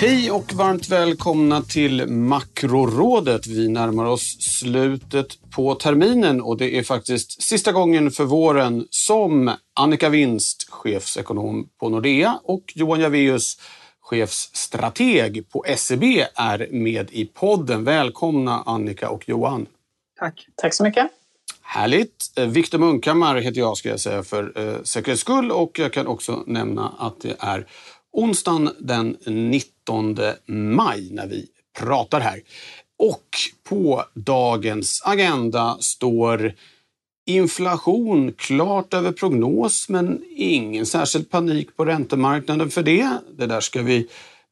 Hej och varmt välkomna till Makrorådet. Vi närmar oss slutet på terminen och det är faktiskt sista gången för våren som Annika Winst, chefsekonom på Nordea och Johan Javeus, chefsstrateg på SEB är med i podden. Välkomna Annika och Johan. Tack. Tack så mycket. Härligt. Viktor Munkhammar heter jag ska jag säga för eh, säkerhets skull och jag kan också nämna att det är onsdagen den 19 maj när vi pratar här. Och på dagens agenda står inflation klart över prognos men ingen särskild panik på räntemarknaden för det. Det där ska vi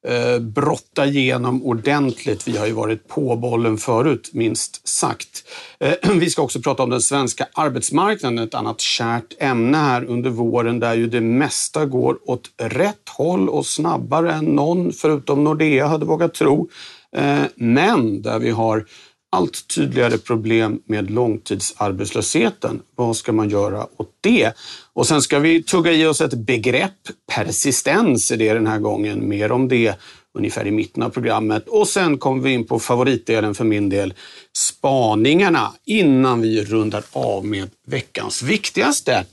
Eh, brotta igenom ordentligt. Vi har ju varit på bollen förut, minst sagt. Eh, vi ska också prata om den svenska arbetsmarknaden, ett annat kärt ämne här under våren där ju det mesta går åt rätt håll och snabbare än någon förutom Nordea hade vågat tro. Eh, men där vi har allt tydligare problem med långtidsarbetslösheten. Vad ska man göra åt det? Och sen ska vi tugga i oss ett begrepp. Persistens är det den här gången. Mer om det ungefär i mitten av programmet. Och sen kommer vi in på favoritdelen för min del, spaningarna, innan vi rundar av med veckans viktigaste.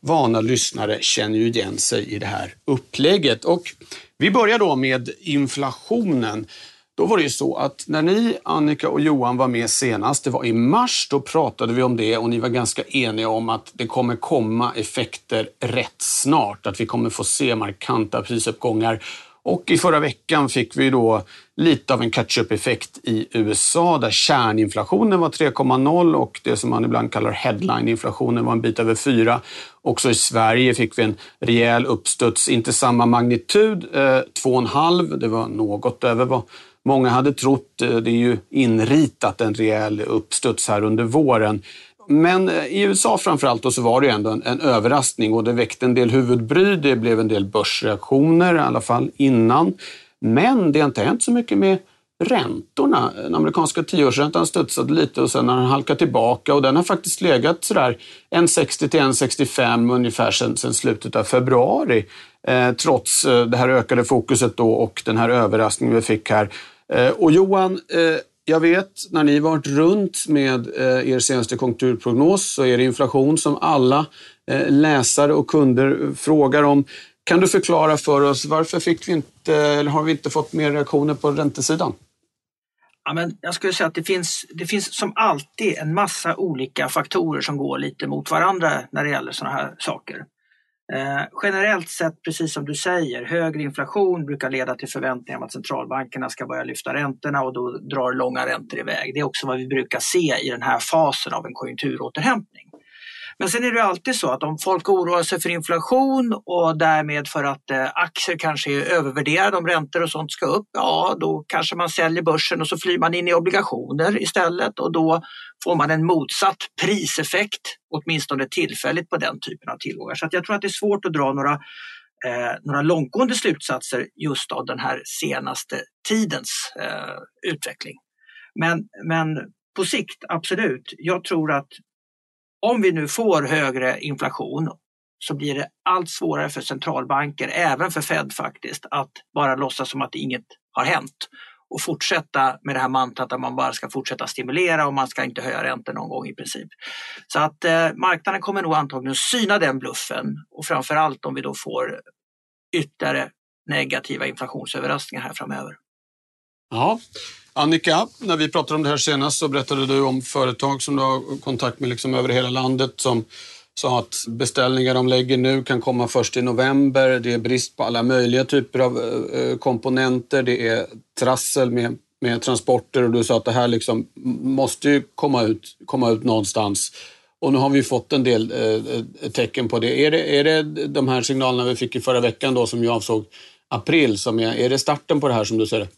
Vana lyssnare känner ju igen sig i det här upplägget. Och vi börjar då med inflationen. Då var det ju så att när ni, Annika och Johan var med senast, det var i mars, då pratade vi om det och ni var ganska eniga om att det kommer komma effekter rätt snart, att vi kommer få se markanta prisuppgångar. Och i förra veckan fick vi då lite av en catch-up-effekt i USA där kärninflationen var 3,0 och det som man ibland kallar headline-inflationen var en bit över 4. Också i Sverige fick vi en rejäl uppstuds, inte samma magnitud, eh, 2,5. Det var något över vad många hade trott. Eh, det är ju inritat en rejäl uppstuds här under våren. Men eh, i USA framförallt så var det ändå en, en, överraskning och det väckte en del huvudbry. Det blev en del börsreaktioner, i alla fall innan. Men det har inte hänt så mycket med räntorna. Den amerikanska tioårsräntan studsade lite och sen har den halkat tillbaka och den har faktiskt legat sådär 1,60 till 1,65 ungefär sedan, sedan slutet av februari. Eh, trots eh, det här ökade fokuset då och den här överraskningen vi fick här. Eh, och Johan, eh, jag vet när ni varit runt med eh, er senaste konjunkturprognos så är det inflation som alla läsare och kunder frågar om. Kan du förklara för oss varför fick vi inte, eller har vi inte fått mer reaktioner på räntesidan? Ja, men jag skulle säga att det finns, det finns som alltid en massa olika faktorer som går lite mot varandra när det gäller sådana här saker. Eh, generellt sett, precis som du säger, högre inflation brukar leda till förväntningar om att centralbankerna ska börja lyfta räntorna och då drar långa räntor iväg. Det är också vad vi brukar se i den här fasen av en konjunkturåterhämtning. Men sen är det alltid så att om folk oroar sig för inflation och därmed för att eh, aktier kanske är övervärderade om räntor och sånt ska upp, ja då kanske man säljer börsen och så flyr man in i obligationer istället och då får man en motsatt priseffekt, åtminstone tillfälligt på den typen av tillgångar. Så jag tror att det är svårt att dra några eh, några långtgående slutsatser just av den här senaste tidens eh, utveckling. Men, men på sikt, absolut. Jag tror att om vi nu får högre inflation så blir det allt svårare för centralbanker, även för Fed faktiskt, att bara låtsas som att inget har hänt och fortsätta med det här mantrat att man bara ska fortsätta stimulera och man ska inte höja räntor någon gång i princip. Så att eh, marknaden kommer nog antagligen syna den bluffen och framförallt om vi då får ytterligare negativa inflationsöverraskningar här framöver. Ja, Annika, när vi pratade om det här senast så berättade du om företag som du har kontakt med liksom över hela landet som sa att beställningar de lägger nu kan komma först i november. Det är brist på alla möjliga typer av eh, eh, komponenter. Det är trassel med, med transporter och du sa att det här liksom måste ju komma ut, komma ut någonstans. Och nu har vi fått en del eh, eh, tecken på det. Är, det. är det de här signalerna vi fick i förra veckan då som jag avsåg april som är, är det starten på det här som du ser det?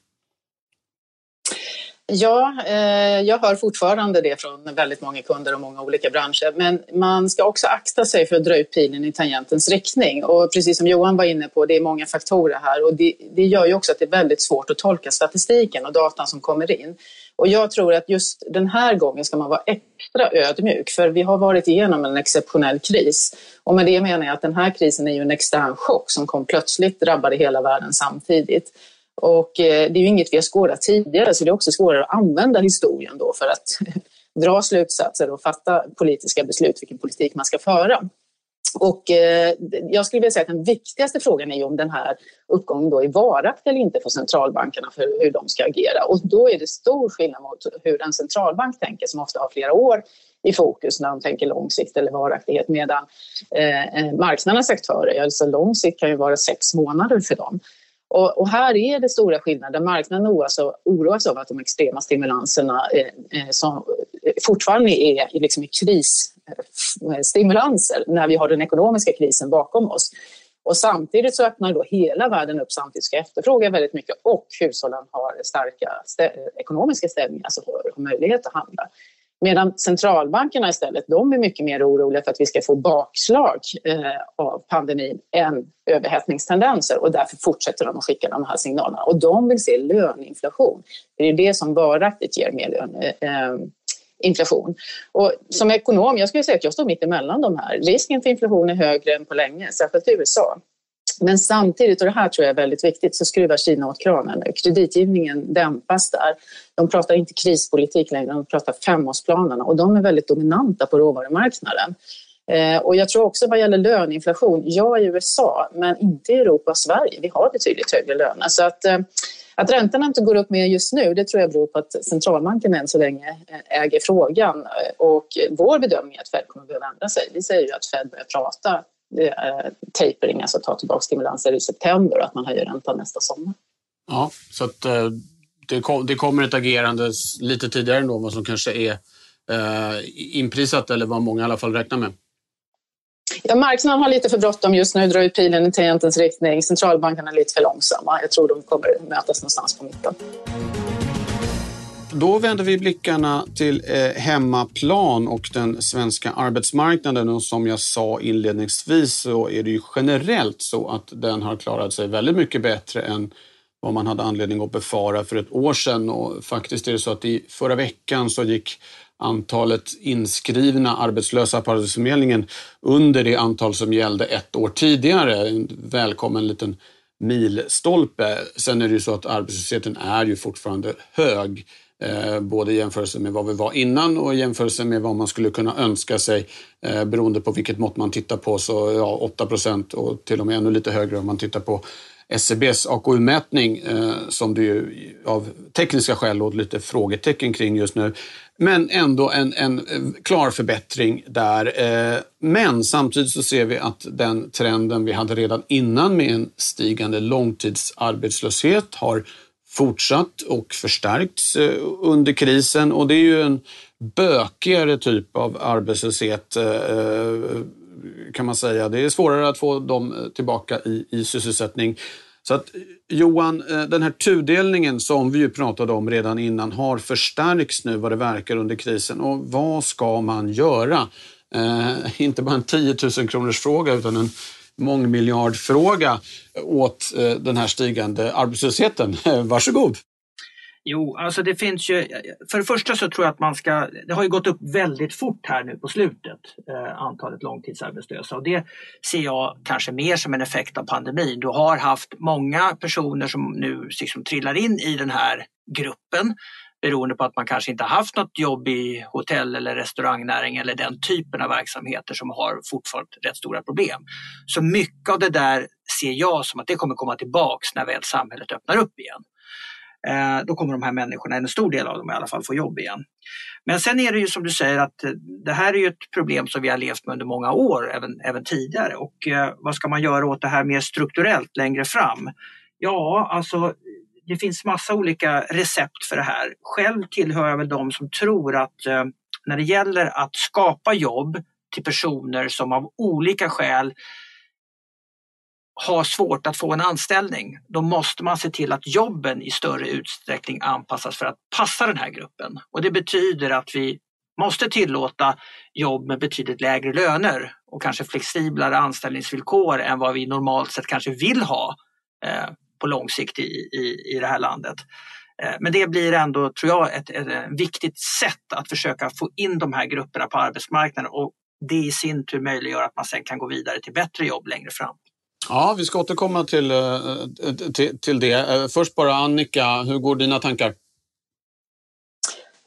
Ja, eh, jag hör fortfarande det från väldigt många kunder och många olika branscher. Men man ska också akta sig för att dra ut pilen i tangentens riktning. Och precis som Johan var inne på, det är många faktorer här och det, det gör ju också att det är väldigt svårt att tolka statistiken och datan som kommer in. Och jag tror att just den här gången ska man vara extra ödmjuk för vi har varit igenom en exceptionell kris. Och med det menar jag att den här krisen är ju en extern chock som kom plötsligt, drabbade hela världen samtidigt. Och eh, det är ju inget vi har skådat tidigare så det är också svårare att använda historien då för att dra slutsatser och fatta politiska beslut vilken politik man ska föra. Och eh, jag skulle vilja säga att den viktigaste frågan är ju om den här uppgången då är varaktig eller inte för centralbankerna för hur de ska agera. Och då är det stor skillnad mot hur en centralbank tänker som ofta har flera år i fokus när de tänker långsikt eller varaktighet medan eh, eh marknadens aktörer, alltså långsikt kan ju vara sex månader för dem. Och, och, här är det stora skillnader. Marknaden oroas, oroas av att de extrema stimulanserna eh, eh som fortfarande är liksom i krisstimulanser eh, när vi har den ekonomiska krisen bakom oss. Och samtidigt så öppnar då hela världen upp samtidigt ska efterfråga väldigt mycket och hushållen har starka ekonomiska ställningar, alltså har möjlighet att handla. Medan centralbankerna istället, de är mycket mer oroliga för att vi ska få bakslag eh, av pandemin än överhettningstendenser och därför fortsätter de att skicka de här signalerna. Och de vill se löneinflation. Det är det som varaktigt ger mer löneinflation. Eh, eh och som ekonom, jag skulle säga att jag står mitt emellan de här. Risken för inflation är högre än på länge, särskilt i USA. Men samtidigt, och det här tror jag är väldigt viktigt, så skruvar Kina åt kranen. Kreditgivningen dämpas där. De pratar inte krispolitik längre, de pratar femårsplanerna och de är väldigt dominanta på råvarumarknaden. Eh, och jag tror också vad gäller löneinflation, ja i USA, men inte i Europa och Sverige. Vi har betydligt högre löner. Så att, eh, att räntorna inte går upp mer just nu, det tror jag beror på att centralbanken än så länge eh, äger frågan. Och vår bedömning är att Fed kommer att behöva ändra sig. Vi säger ju att Fed börjar prata eh, tapering, alltså ta tillbaka stimulanser i september och att man höjer räntan nästa sommar. Ja, så att eh, det, kom, det, kommer ett agerande lite tidigare än vad som kanske är eh, inprisat eller vad många i alla fall räknar med. Ja, marknaden har lite för bråttom just nu, drar ut pilen i tangentens riktning. Centralbankerna är lite för långsamma. Jag tror de kommer mötas någonstans på mitten. Då vänder vi blickarna till eh, hemmaplan och den svenska arbetsmarknaden. Och som jag sa inledningsvis så är det ju generellt så att den har klarat sig väldigt mycket bättre än vad man hade anledning att befara för ett år sedan. Och faktiskt är det så att i förra veckan så gick antalet inskrivna arbetslösa på Arbetsförmedlingen under det antal som gällde ett år tidigare. En välkommen liten milstolpe. Sen är det ju så att arbetslösheten är ju fortfarande hög. Eh, både i jämförelse med vad vi var innan och i jämförelse med vad man skulle kunna önska sig eh, beroende på vilket mått man tittar på. Så ja, 8 procent och till och med ännu lite högre om man tittar på SCBs AKU-mätning eh, som det ju av tekniska skäl låter lite frågetecken kring just nu. Men ändå en, en eh, klar förbättring där. Eh, men samtidigt så ser vi att den trenden vi hade redan innan med en stigande långtidsarbetslöshet har fortsatt och förstärkts eh, under krisen och det är ju en bökigare typ av arbetslöshet eh, eh, kan man säga. Det är svårare att få dem tillbaka i, i sysselsättning. Så att Johan, den här tudelningen som vi ju pratade om redan innan har förstärkts nu vad det verkar under krisen. Och vad ska man göra? Eh, inte bara en 10 000 kronors fråga utan en mångmiljardfråga åt eh, den här stigande arbetslösheten. Varsågod! Jo, alltså det finns ju, för det första så tror jag att man ska, det har ju gått upp väldigt fort här nu på slutet, eh, antalet långtidsarbetslösa och det ser jag kanske mer som en effekt av pandemin. Du har haft många personer som nu liksom trillar in i den här gruppen beroende på att man kanske inte haft något jobb i hotell eller restaurangnäring eller den typen av verksamheter som har fortfarande rätt stora problem. Så mycket av det där ser jag som att det kommer komma tillbaks när väl samhället öppnar upp igen. Eh, då kommer de här människorna, en stor del av dem i alla fall, få jobb igen. Men sen är det ju som du säger att eh, det här är ju ett problem som vi har levt med under många år, även, även tidigare. Och eh, vad ska man göra åt det här mer strukturellt längre fram? Ja, alltså det finns massa olika recept för det här. Själv tillhör jag väl de som tror att eh, när det gäller att skapa jobb till personer som av olika skäl har svårt att få en anställning, då måste man se till att jobben i större utsträckning anpassas för att passa den här gruppen. Och det betyder att vi måste tillåta jobb med betydligt lägre löner och kanske flexiblare anställningsvillkor än vad vi normalt sett kanske vill ha eh, på lång sikt i, i, i det här landet. Eh, men det blir ändå, tror jag, ett, ett, viktigt sätt att försöka få in de här grupperna på arbetsmarknaden och det i sin tur möjliggör att man sen kan gå vidare till bättre jobb längre fram. Ja, vi ska återkomma till, eh, eh, till, till det. Först bara Annika, hur går dina tankar?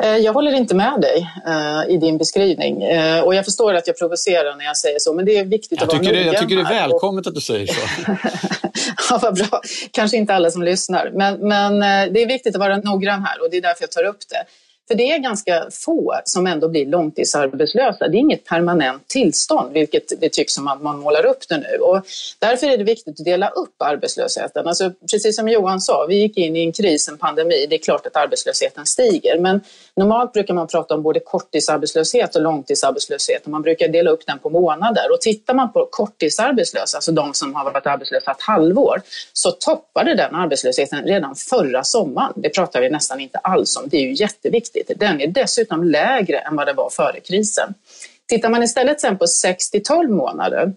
Eh, jag håller inte med dig uh, i din beskrivning uh, och jag förstår att jag provocerar när jag säger så, men det är viktigt jag att vara noggrann. Jag tycker det är välkommet att du säger så. ja, vad bra. Kanske inte alla som lyssnar, men, men det är viktigt att vara noggrann här och det är därför jag tar upp det. För det är ganska få som ändå blir långtidsarbetslösa. Det är inget permanent tillstånd, vilket det tycks som att man målar upp det nu. Och därför är det viktigt att dela upp arbetslösheten. Alltså, precis som Johan sa, vi gick in i en kris, en pandemi. Det är klart att arbetslösheten stiger, men normalt brukar man prata om både korttidsarbetslöshet och långtidsarbetslöshet. Och man brukar dela upp den på månader. Och tittar man på korttidsarbetslösa, alltså de som har varit arbetslösa ett halvår, så toppade den arbetslösheten redan förra sommaren. Det pratar vi nästan inte alls om. Det är ju jätteviktigt viktigt. Den är dessutom lägre än vad det var före krisen. Tittar man istället sen på 6 till 12 månader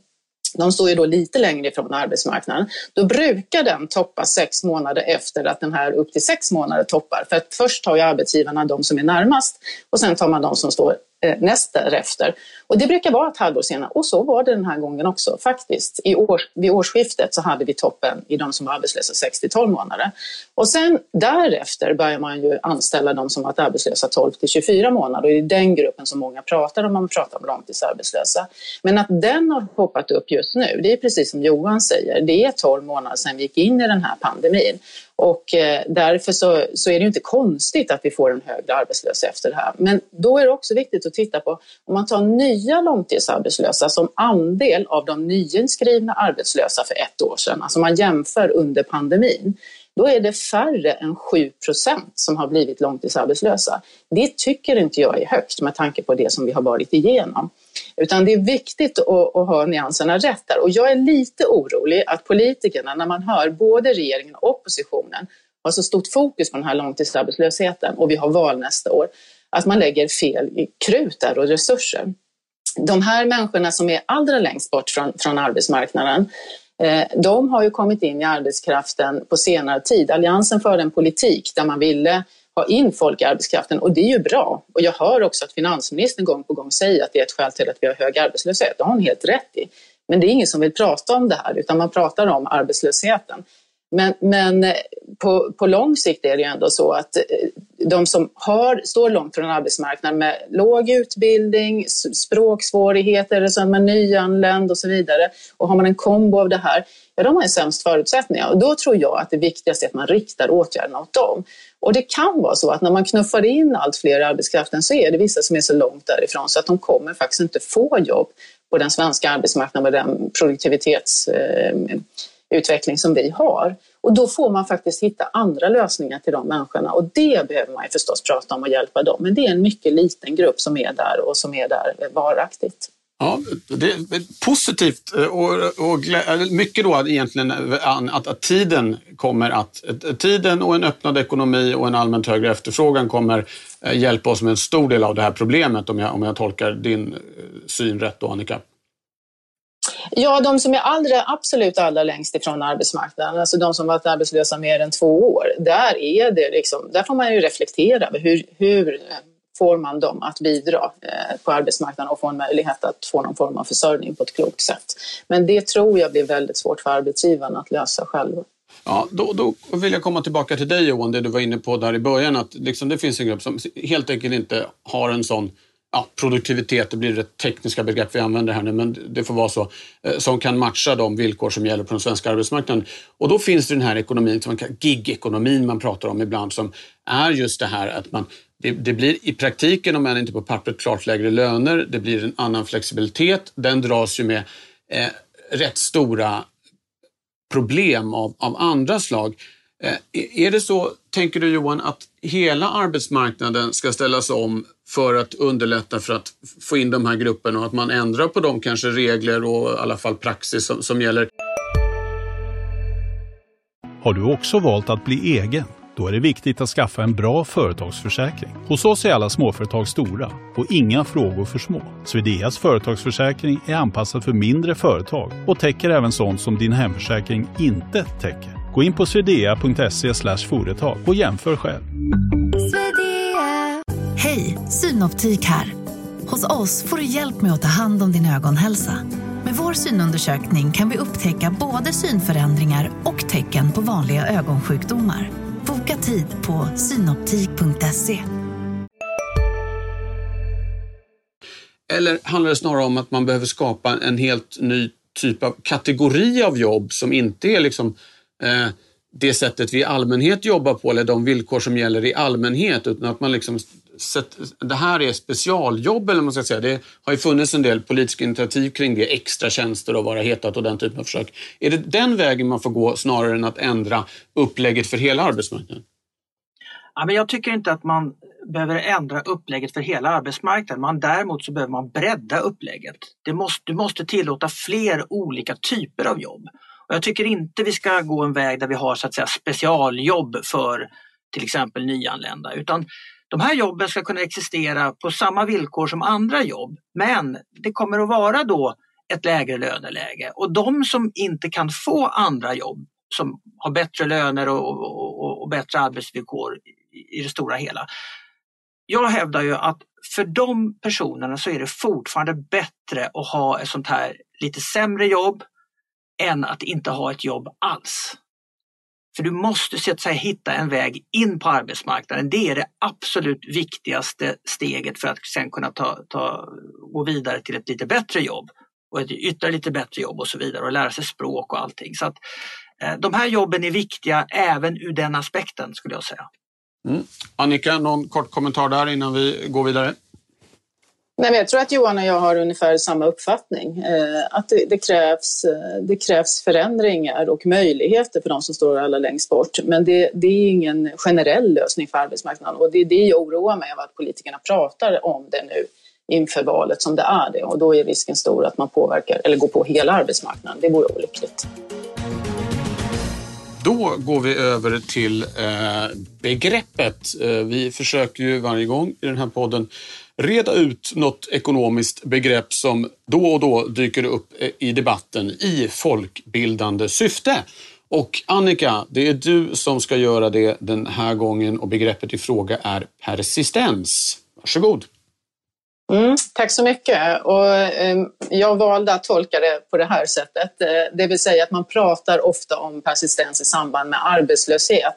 de står ju då lite längre ifrån arbetsmarknaden. Då brukar den toppa sex månader efter att den här upp till sex månader toppar. För att först tar ju arbetsgivarna de som är närmast och sen tar man de som står Eh, näst därefter. Och det brukar vara ett halvår senare och så var det den här gången också faktiskt. I år, vid årsskiftet så hade vi toppen i de som var arbetslösa 6-12 månader. Och sen därefter börjar man ju anställa de som varit arbetslösa 12-24 månader och det är den gruppen som många pratar om man pratar om långtidsarbetslösa. Men att den har hoppat upp just nu, det är precis som Johan säger, det är 12 månader sedan vi gick in i den här pandemin. Och eh, därför så, så, är det inte konstigt att vi får en högre arbetslöshet efter det här. Men då är det också viktigt att titta på om man tar nya långtidsarbetslösa som andel av de nyinskrivna arbetslösa för ett år sedan, alltså man jämför under pandemin, då är det färre än 7 procent som har blivit långtidsarbetslösa. Det tycker inte jag är högt med tanke på det som vi har varit igenom. Utan det är viktigt att, att ha nyanserna rätt där. Och jag är lite orolig att politikerna, när man hör både regeringen och oppositionen, har så stort fokus på den här långtidsarbetslösheten och vi har val nästa år, att man lägger fel krut där och resurser. De här människorna som är allra längst bort från, från arbetsmarknaden, eh, de har ju kommit in i arbetskraften på senare tid. Alliansen förde en politik där man ville ha in folk i arbetskraften och det är ju bra. Och jag hör också att finansministern gång på gång säger att det är ett skäl till att vi har hög arbetslöshet. Det har hon helt rätt i. Men det är ingen som vill prata om det här utan man pratar om arbetslösheten. Men, men eh, på, på lång sikt är det ju ändå så att eh, de som har, står långt från arbetsmarknaden med låg utbildning, språksvårigheter, som är nyanländ och så vidare och har man en kombo av det här, ja de har ju sämst förutsättningar och då tror jag att det viktigaste är att man riktar åtgärderna åt dem. Och det kan vara så att när man knuffar in allt fler i arbetskraften så är det vissa som är så långt därifrån så att de kommer faktiskt inte få jobb på den svenska arbetsmarknaden med den produktivitets... Eh, utveckling som vi har. Och då får man faktiskt hitta andra lösningar till de människorna och det behöver man ju förstås prata om och hjälpa dem. Men det är en mycket liten grupp som är där och som är där varaktigt. Ja, det är positivt och, och mycket då egentligen att, att tiden kommer att... Tiden och en öppnad ekonomi och en allmänt högre efterfrågan kommer eh, hjälpa oss med en stor del av det här problemet om jag, om jag tolkar din eh, syn rätt då, Annika. Ja, de som är allra, absolut allra längst ifrån arbetsmarknaden, alltså de som varit arbetslösa mer än två år, där, är det liksom, där får man ju reflektera över hur, hur eh, får man dem att bidra eh, på arbetsmarknaden och få en möjlighet att få någon form av försörjning på ett klokt sätt. Men det tror jag blir väldigt svårt för arbetsgivarna att lösa själva. Ja, då, då vill jag komma tillbaka till dig Johan, det du var inne på där i början, att liksom det finns en grupp som helt enkelt inte har en sån ja, produktivitet, det blir det tekniska begrepp vi använder här nu, men det får vara så, eh, som kan matcha de villkor som gäller på den svenska arbetsmarknaden. Och då finns det den här ekonomin, som man gig-ekonomin man pratar om ibland, som är just det här att man det, det, blir i praktiken, om än inte på pappret, klart lägre löner. Det blir en annan flexibilitet. Den dras ju med eh, rätt stora problem av, av andra slag. Eh, är det så, tänker du Johan, att hela arbetsmarknaden ska ställas om för att underlätta för att få in de här grupperna och att man ändrar på de kanske regler och i alla fall praxis som, som gäller? Har du också valt att bli egen? Då är det viktigt att skaffa en bra företagsförsäkring. Hos oss är alla småföretag stora och inga frågor för små. Swedeas företagsförsäkring är anpassad för mindre företag och täcker även sånt som din hemförsäkring inte täcker. Gå in på swedea.se företag och jämför själv. Hej, Synoptik här. Hos oss får du hjälp med att ta hand om din ögonhälsa. Med vår synundersökning kan vi upptäcka både synförändringar och tecken på vanliga ögonsjukdomar. Boka tid på synoptik.se. Eller handlar det snarare om att man behöver skapa en helt ny typ av kategori av jobb som inte är liksom Eh, det sättet vi i allmänhet jobbar på eller de villkor som gäller i allmänhet utan att man liksom sett, det här är specialjobb eller man ska säga. Det har ju funnits en del politiska initiativ kring det, extra tjänster och vara hetat och den typen av försök. Är det den vägen man får gå snarare än att ändra upplägget för hela arbetsmarknaden? Ja, men jag tycker inte att man behöver ändra upplägget för hela arbetsmarknaden. Man, däremot så behöver man bredda upplägget. Det måste, du måste tillåta fler olika typer av jobb. Och jag tycker inte vi ska gå en väg där vi har så att säga, specialjobb för till exempel nyanlända utan de här jobben ska kunna existera på samma villkor som andra jobb men det kommer att vara då ett lägre löneläge och de som inte kan få andra jobb som har bättre löner och, och, och bättre arbetsvillkor i det stora hela. Jag hävdar ju att för de personerna så är det fortfarande bättre att ha ett sånt här lite sämre jobb än att inte ha ett jobb alls. För du måste så att säga, hitta en väg in på arbetsmarknaden. Det är det absolut viktigaste steget för att sen kunna ta, ta, gå vidare till ett lite bättre jobb och ett ytterligare lite bättre jobb och så vidare och lära sig språk och allting. Så att, eh, de här jobben är viktiga även ur den aspekten skulle jag säga. Mm. Annika, någon kort kommentar där innan vi går vidare? Nej, men jag tror att Johan och jag har ungefär samma uppfattning. Eh, att det, det, krävs, eh, det krävs förändringar och möjligheter för de som står allra längst bort. Men det, det är ingen generell lösning för arbetsmarknaden och det är det jag oroar mig över att politikerna pratar om det nu inför valet som det är det. Och då är risken stor att man påverkar eller går på hela arbetsmarknaden. Det vore olyckligt. Då går vi över till eh, begreppet. Eh, vi försöker ju varje gång i den här podden reda ut något ekonomiskt begrepp som då och då dyker upp eh, i debatten i folkbildande syfte. Och Annika, det är du som ska göra det den här gången och begreppet i fråga är persistens. Varsågod. Mm, tack så mycket. Och, eh, jag valde att tolka det på det här sättet. Eh, det vill säga att man pratar ofta om persistens i samband med arbetslöshet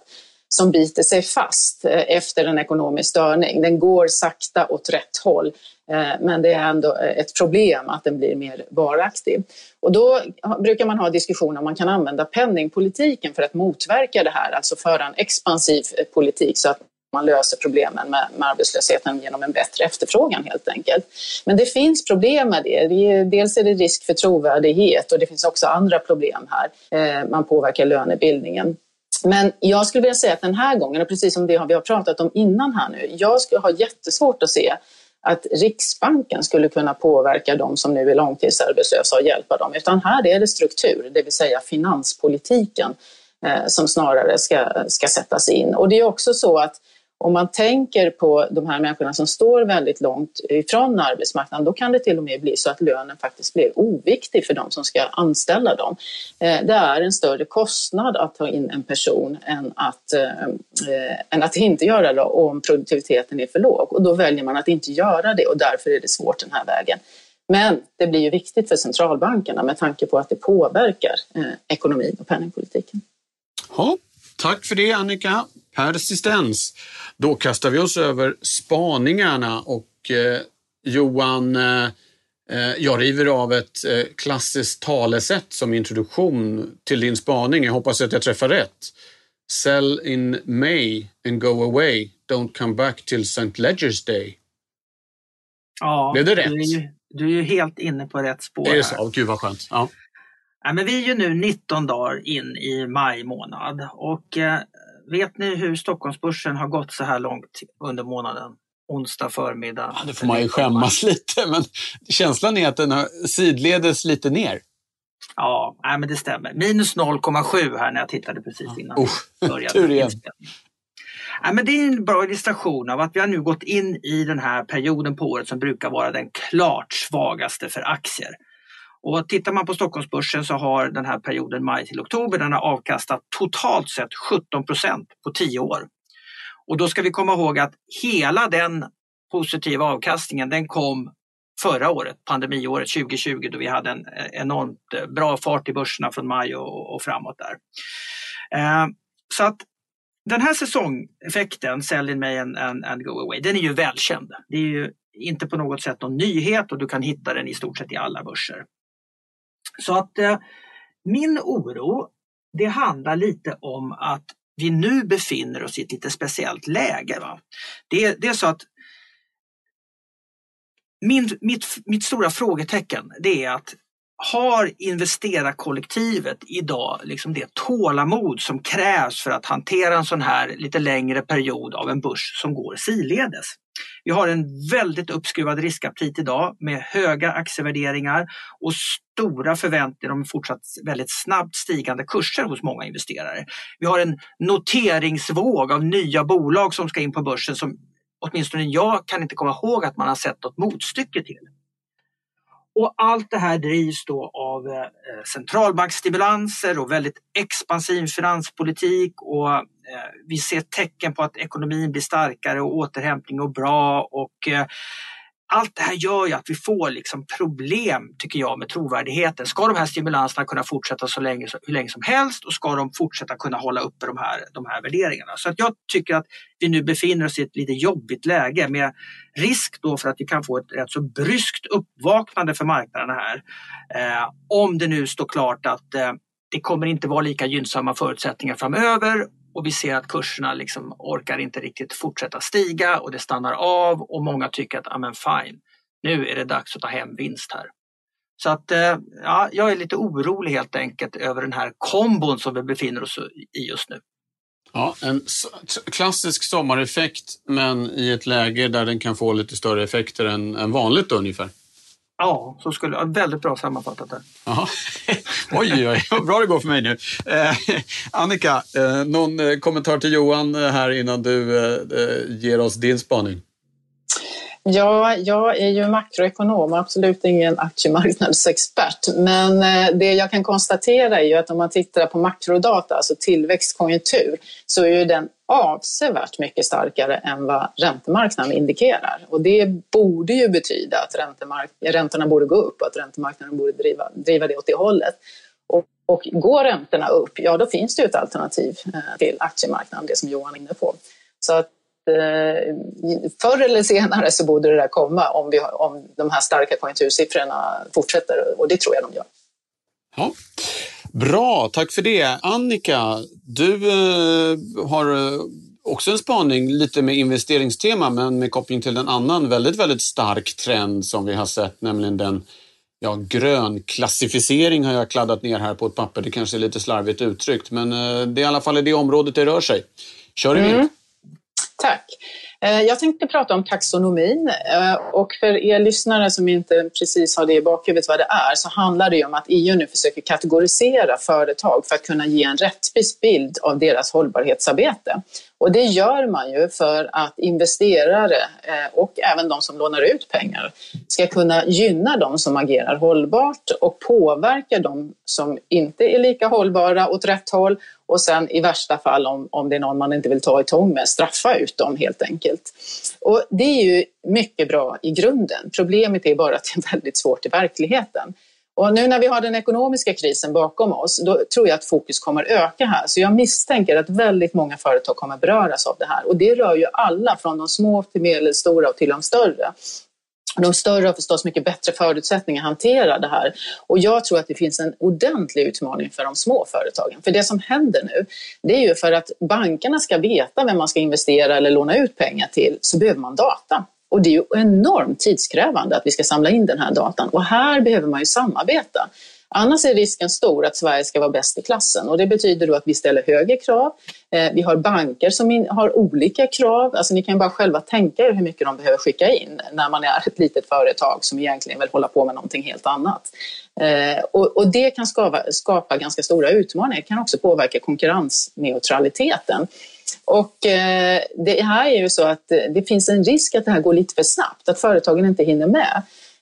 som biter sig fast eh, efter en ekonomisk störning. Den går sakta åt rätt håll, eh, men det är ändå eh, ett problem att den blir mer varaktig. Och då brukar man ha diskussioner om man kan använda penningpolitiken för att motverka det här, alltså föra en expansiv politik så att man löser problemen med, med arbetslösheten genom en bättre efterfrågan helt enkelt. Men det finns problem med det. Dels är det risk för trovärdighet och det finns också andra problem här. Man påverkar lönebildningen. Men jag skulle vilja säga att den här gången, och precis som det vi har pratat om innan här nu, jag skulle ha jättesvårt att se att Riksbanken skulle kunna påverka de som nu är långtidsarbetslösa och hjälpa dem, utan här är det struktur, det vill säga finanspolitiken, eh, som snarare ska, ska sättas in. Och det är också så att om man tänker på de här människorna som står väldigt långt ifrån arbetsmarknaden, då kan det till och med bli så att lönen faktiskt blir oviktig för de som ska anställa dem. Eh, det är en större kostnad att ta in en person än att, äh, än att inte göra det om produktiviteten är för låg. Och då väljer man att inte göra det och därför är det svårt den här vägen. Men det blir ju viktigt för centralbankerna med tanke på att det påverkar eh, ekonomin och penningpolitiken. Ja, tack för det Annika. Persistens. Då kastar vi oss över spaningarna och eh, Johan, eh, eh, jag river av ett eh, klassiskt talesätt som introduktion till din spaning. Jag hoppas att jag träffar rätt. Sell in May and go away. Don't come back till St. Ledger's Day. Ja, Blev det rätt? Du är, ju, du är ju helt inne på rätt spår. Det är så? Gud vad skönt. Ja. Ja, men vi är ju nu 19 dagar in i maj månad och eh, Vet ni hur Stockholmsbörsen har gått så här långt under månaden? Onsdag förmiddag. Ja, det får man ju skämmas lite, men känslan är att den har sidledes lite ner. Ja, nej, men det stämmer. Minus 0,7 här när jag tittade precis innan oh, började. Tur igen. Ja, men det är en bra illustration av att vi har nu gått in i den här perioden på året som brukar vara den klart svagaste för aktier. Och tittar man på Stockholmsbörsen så har den här perioden maj till oktober den har avkastat totalt sett 17 procent på 10 år. Och då ska vi komma ihåg att hela den positiva avkastningen den kom förra året, pandemiåret 2020 då vi hade en eh, enormt eh, bra fart i börserna från maj och, och framåt där. Eh, så att den här säsongeffekten, Sell in May and, and, and, Go Away, den är ju välkänd. Det är ju inte på något sätt någon nyhet och du kan hitta den i stort sett i alla börser. Så att eh, min oro, det handlar lite om att vi nu befinner oss i ett lite speciellt läge. Va? Det, det är så att min, mitt, mitt stora frågetecken det är att har investerarkollektivet idag liksom det tålamod som krävs för att hantera en sån här lite längre period av en börs som går siledes? Vi har en väldigt uppskruvad riskaptit idag med höga aktievärderingar och stora förväntningar om fortsatt väldigt snabbt stigande kurser hos många investerare. Vi har en noteringsvåg av nya bolag som ska in på börsen som åtminstone jag kan inte komma ihåg att man har sett något motstycke till. Och allt det här drivs då av eh, centralbanksstimulanser och väldigt expansiv finanspolitik och eh, vi ser tecken på att ekonomin blir starkare och återhämtning och bra och eh, allt det här gör ju att vi får liksom problem, tycker jag, med trovärdigheten. Ska de här stimulanserna kunna fortsätta så länge, hur länge som helst och ska de fortsätta kunna hålla uppe de här, de här värderingarna? Så att jag tycker att vi nu befinner oss i ett lite jobbigt läge med risk då för att vi kan få ett rätt så bryskt uppvaknande för marknaderna här. Eh, om det nu står klart att eh, det kommer inte vara lika gynnsamma förutsättningar framöver och vi ser att kurserna liksom orkar inte riktigt fortsätta stiga och det stannar av och många tycker att, ah, amen fine, nu är det dags att ta hem vinst här. Så att eh, ja, jag är lite orolig helt enkelt över den här kombon som vi befinner oss i just nu. Ja, en klassisk sommareffekt men i ett läge där den kan få lite större effekter än, än vanligt då, ungefär. Ja, så skulle jag. Väldigt bra sammanfattat där. Aha. oj, oj, vad bra det går för mig nu. Eh, Annika, eh, någon eh, kommentar till Johan eh, här innan du eh, eh, ger oss din spaning? Ja, jag är ju makroekonom och absolut ingen aktiemarknadsexpert. Men eh, det jag kan konstatera är ju att om man tittar på makrodata, alltså tillväxtkonjunktur, så är ju den avsevärt mycket starkare än vad räntemarknaden indikerar. Och det borde ju betyda att räntorna borde gå upp och att räntemarknaden borde driva, driva det åt det hållet. Och, och går räntorna upp, ja då finns det ju ett alternativ eh, till aktiemarknaden, det som Johan är inne på. Så att eh, förr eller senare så borde det där komma om, vi, om de här starka konjunktursiffrorna fortsätter och det tror jag de gör. Ja. Bra, tack för det. Annika, du eh, har eh, också en spaning lite med investeringstema men med koppling till en annan väldigt, väldigt stark trend som vi har sett, nämligen den ja, grönklassificering har jag kladdat ner här på ett papper. Det kanske är lite slarvigt uttryckt, men eh, det är i alla fall i det området det rör sig. Kör i mm. Tack. Eh, jag tänkte prata om taxonomin eh, och för er lyssnare som inte precis har det i bakhuvudet vad det är så handlar det om att EU nu försöker kategorisera företag för att kunna ge en rättvis bild av deras hållbarhetsarbete. Och det gör man ju för att investerare eh, och även de som lånar ut pengar ska kunna gynna de som agerar hållbart och påverka de som inte är lika hållbara åt rätt håll och sen i värsta fall om, om det är någon man inte vill ta i tång med, straffa ut dem helt enkelt. Och det är ju mycket bra i grunden. Problemet är bara att det är väldigt svårt i verkligheten. Och nu när vi har den ekonomiska krisen bakom oss, då tror jag att fokus kommer öka här. Så jag misstänker att väldigt många företag kommer beröras av det här. Och det rör ju alla, från de små till medelstora och till de större. De större har förstås mycket bättre förutsättningar att hantera det här. Och jag tror att det finns en ordentlig utmaning för de små företagen. För det som händer nu, det är ju för att bankerna ska veta vem man ska investera eller låna ut pengar till, så behöver man data. Och det är ju enormt tidskrävande att vi ska samla in den här datan. Och här behöver man ju samarbeta. Annars är risken stor att Sverige ska vara bäst i klassen och det betyder då att vi ställer högre krav. Eh, vi har banker som har olika krav. Alltså ni kan bara själva tänka er hur mycket de behöver skicka in när man är ett litet företag som egentligen vill hålla på med någonting helt annat. Eh, och, det kan skapa, ganska stora utmaningar. Det kan också påverka konkurrensneutraliteten. Och eh, det här är ju så att det finns en risk att det här går lite för snabbt, att företagen inte hinner med.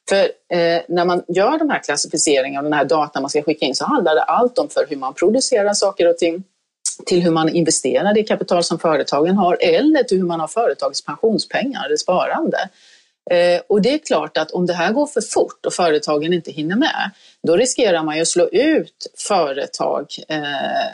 För eh, när man gör de här klassificeringarna och den här datan man ska skicka in så handlar det allt om för hur man producerar saker och ting till hur man investerar det kapital som företagen har eller till hur man har företagets pensionspengar eller sparande. Eh, och det är klart att om det här går för fort och företagen inte hinner med, då riskerar man ju att slå ut företag eh,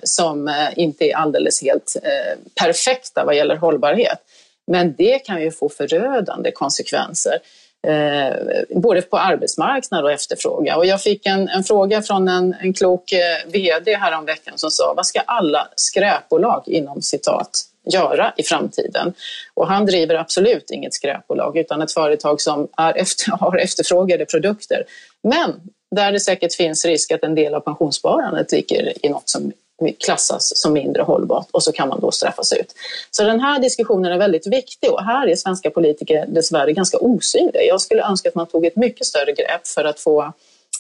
som eh, inte är alldeles helt eh, perfekta vad gäller hållbarhet. Men det kan ju få förödande konsekvenser eh, både på arbetsmarknad och efterfråga. Och jag fick en, en fråga från en, en klok eh, VD häromveckan som sa, vad ska alla skräpbolag inom citat göra i framtiden? Och han driver absolut inget skräpbolag utan ett företag som är efter, har efterfrågade produkter. Men där det säkert finns risk att en del av pensionssparandet ligger i något som klassas som mindre hållbart och så kan man då straffas ut. Så den här diskussionen är väldigt viktig och här är svenska politiker dessvärre ganska osynliga. Jag skulle önska att man tog ett mycket större grepp för att få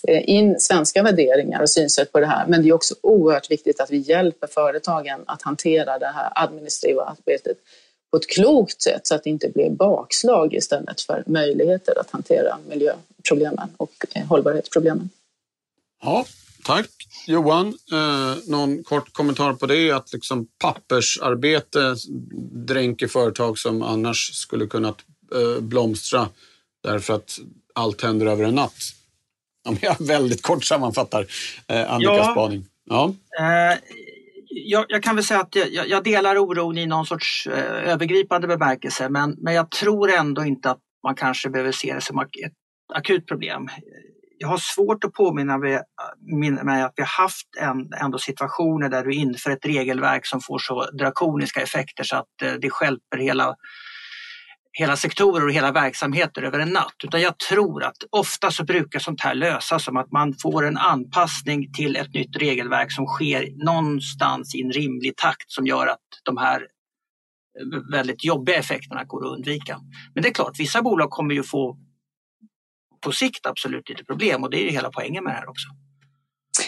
eh, in svenska värderingar och synsätt på det här. Men det är också oerhört viktigt att vi hjälper företagen att hantera det här administrativa arbetet på ett klokt sätt så att det inte blir bakslag istället för möjligheter att hantera miljöproblemen och eh, hållbarhetsproblemen. Ja, tack. Johan, eh, någon kort kommentar på det? Att liksom pappersarbete dränker företag som annars skulle kunnat eh, blomstra därför att allt händer över en natt. Om jag väldigt kort sammanfattar eh, Annikas ja, spaning. Ja. Eh, jag, jag, kan väl säga att jag, jag, delar oron i någon sorts eh, övergripande bemärkelse men, men jag tror ändå inte att man kanske behöver se det som ett akut problem jag har svårt att påminna mig att vi har haft en, ändå situationer där du inför ett regelverk som får så drakoniska effekter så att eh, det skälper hela, hela sektorer och hela verksamheter över en natt. Utan jag tror att ofta så brukar sånt här lösas som att man får en anpassning till ett nytt regelverk som sker någonstans i en rimlig takt som gör att de här eh, väldigt jobbiga effekterna går att undvika. Men det är klart, vissa bolag kommer ju få på sikt absolut lite problem och det är ju hela poängen med det här också.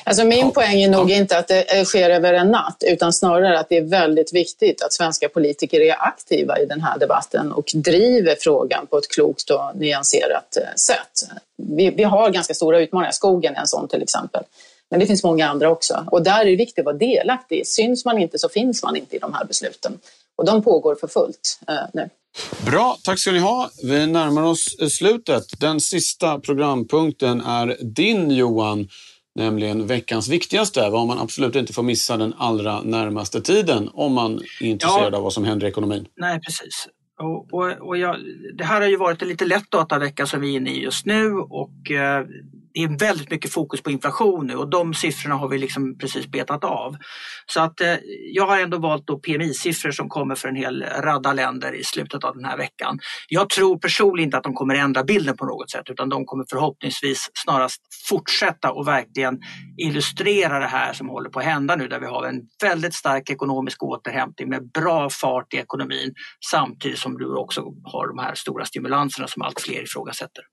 Alltså min ja. poäng är nog ja. inte att det sker över en natt utan snarare att det är väldigt viktigt att svenska politiker är aktiva i den här debatten och driver frågan på ett klokt och nyanserat eh, sätt. Vi, vi har ganska stora utmaningar, skogen är en sån till exempel. Men det finns många andra också och där är det viktigt att vara delaktig. Syns man inte så finns man inte i de här besluten och de pågår för fullt eh, nu. Bra, tack ska ni ha. Vi närmar oss slutet. Den sista programpunkten är din Johan, nämligen veckans viktigaste. Vad man absolut inte får missa den allra närmaste tiden om man är intresserad ja. av vad som händer i ekonomin. Nej, precis. Och, och, och jag, det här har ju varit en lite lätt datavecka som vi är inne i just nu och eh, det är väldigt mycket fokus på inflation nu och de siffrorna har vi liksom precis betat av. Så att eh, jag har ändå valt då PMI-siffror som kommer för en hel radda länder i slutet av den här veckan. Jag tror personligen inte att de kommer ändra bilden på något sätt utan de kommer förhoppningsvis snarast fortsätta och verkligen illustrera det här som håller på att hända nu där vi har en väldigt stark ekonomisk återhämtning med bra fart i ekonomin samtidigt som du också har de här stora stimulanserna som allt fler ifrågasätter.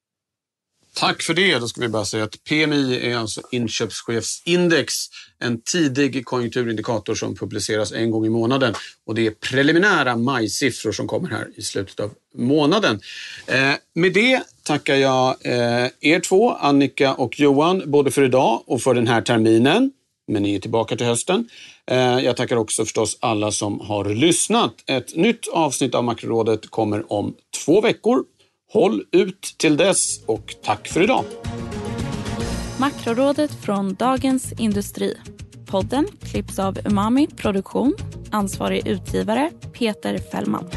Tack för det. Då ska vi bara säga att PMI är alltså inköpschefsindex, en tidig konjunkturindikator som publiceras en gång i månaden. Och det är preliminära majsiffror som kommer här i slutet av månaden. Eh, med det tackar jag eh, er två, Annika och Johan, både för idag och för den här terminen. Men ni är tillbaka till hösten. Eh, jag tackar också förstås alla som har lyssnat. Ett nytt avsnitt av Makrorådet kommer om två veckor. Håll ut till dess och tack för idag. Makrorådet från Dagens Industri. Podden klipps av Umami Produktion. Ansvarig utgivare Peter Fällman.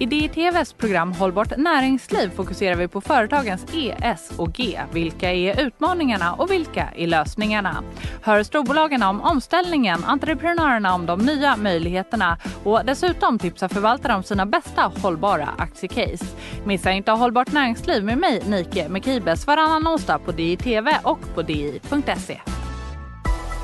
I DTVs program Hållbart näringsliv fokuserar vi på företagens E, S och G. Vilka är utmaningarna och vilka är lösningarna? Hör storbolagen om omställningen, entreprenörerna om de nya möjligheterna och dessutom tipsar förvaltare om sina bästa hållbara aktiecase. Missa inte Hållbart näringsliv med mig, Nike Mekibes, varannan onsdag på DITV och på di.se.